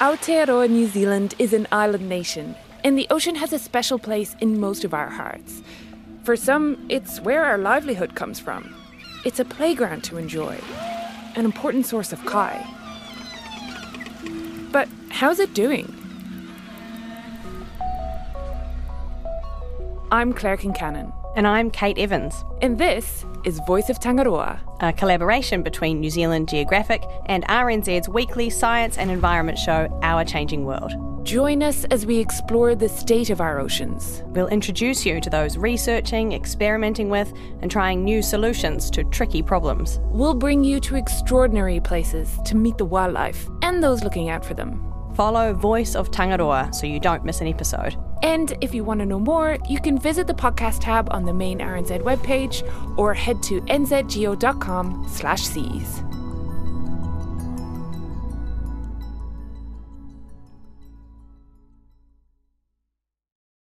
Aotearoa, New Zealand is an island nation, and the ocean has a special place in most of our hearts. For some, it's where our livelihood comes from. It's a playground to enjoy, an important source of kai. But how's it doing? I'm Claire Concannon. And I'm Kate Evans. And this is Voice of Tangaroa, a collaboration between New Zealand Geographic and RNZ's weekly science and environment show, Our Changing World. Join us as we explore the state of our oceans. We'll introduce you to those researching, experimenting with, and trying new solutions to tricky problems. We'll bring you to extraordinary places to meet the wildlife and those looking out for them. Follow Voice of Tangaroa so you don't miss an episode. And if you want to know more, you can visit the podcast tab on the main RNZ webpage or head to nzgeo.com slash seas.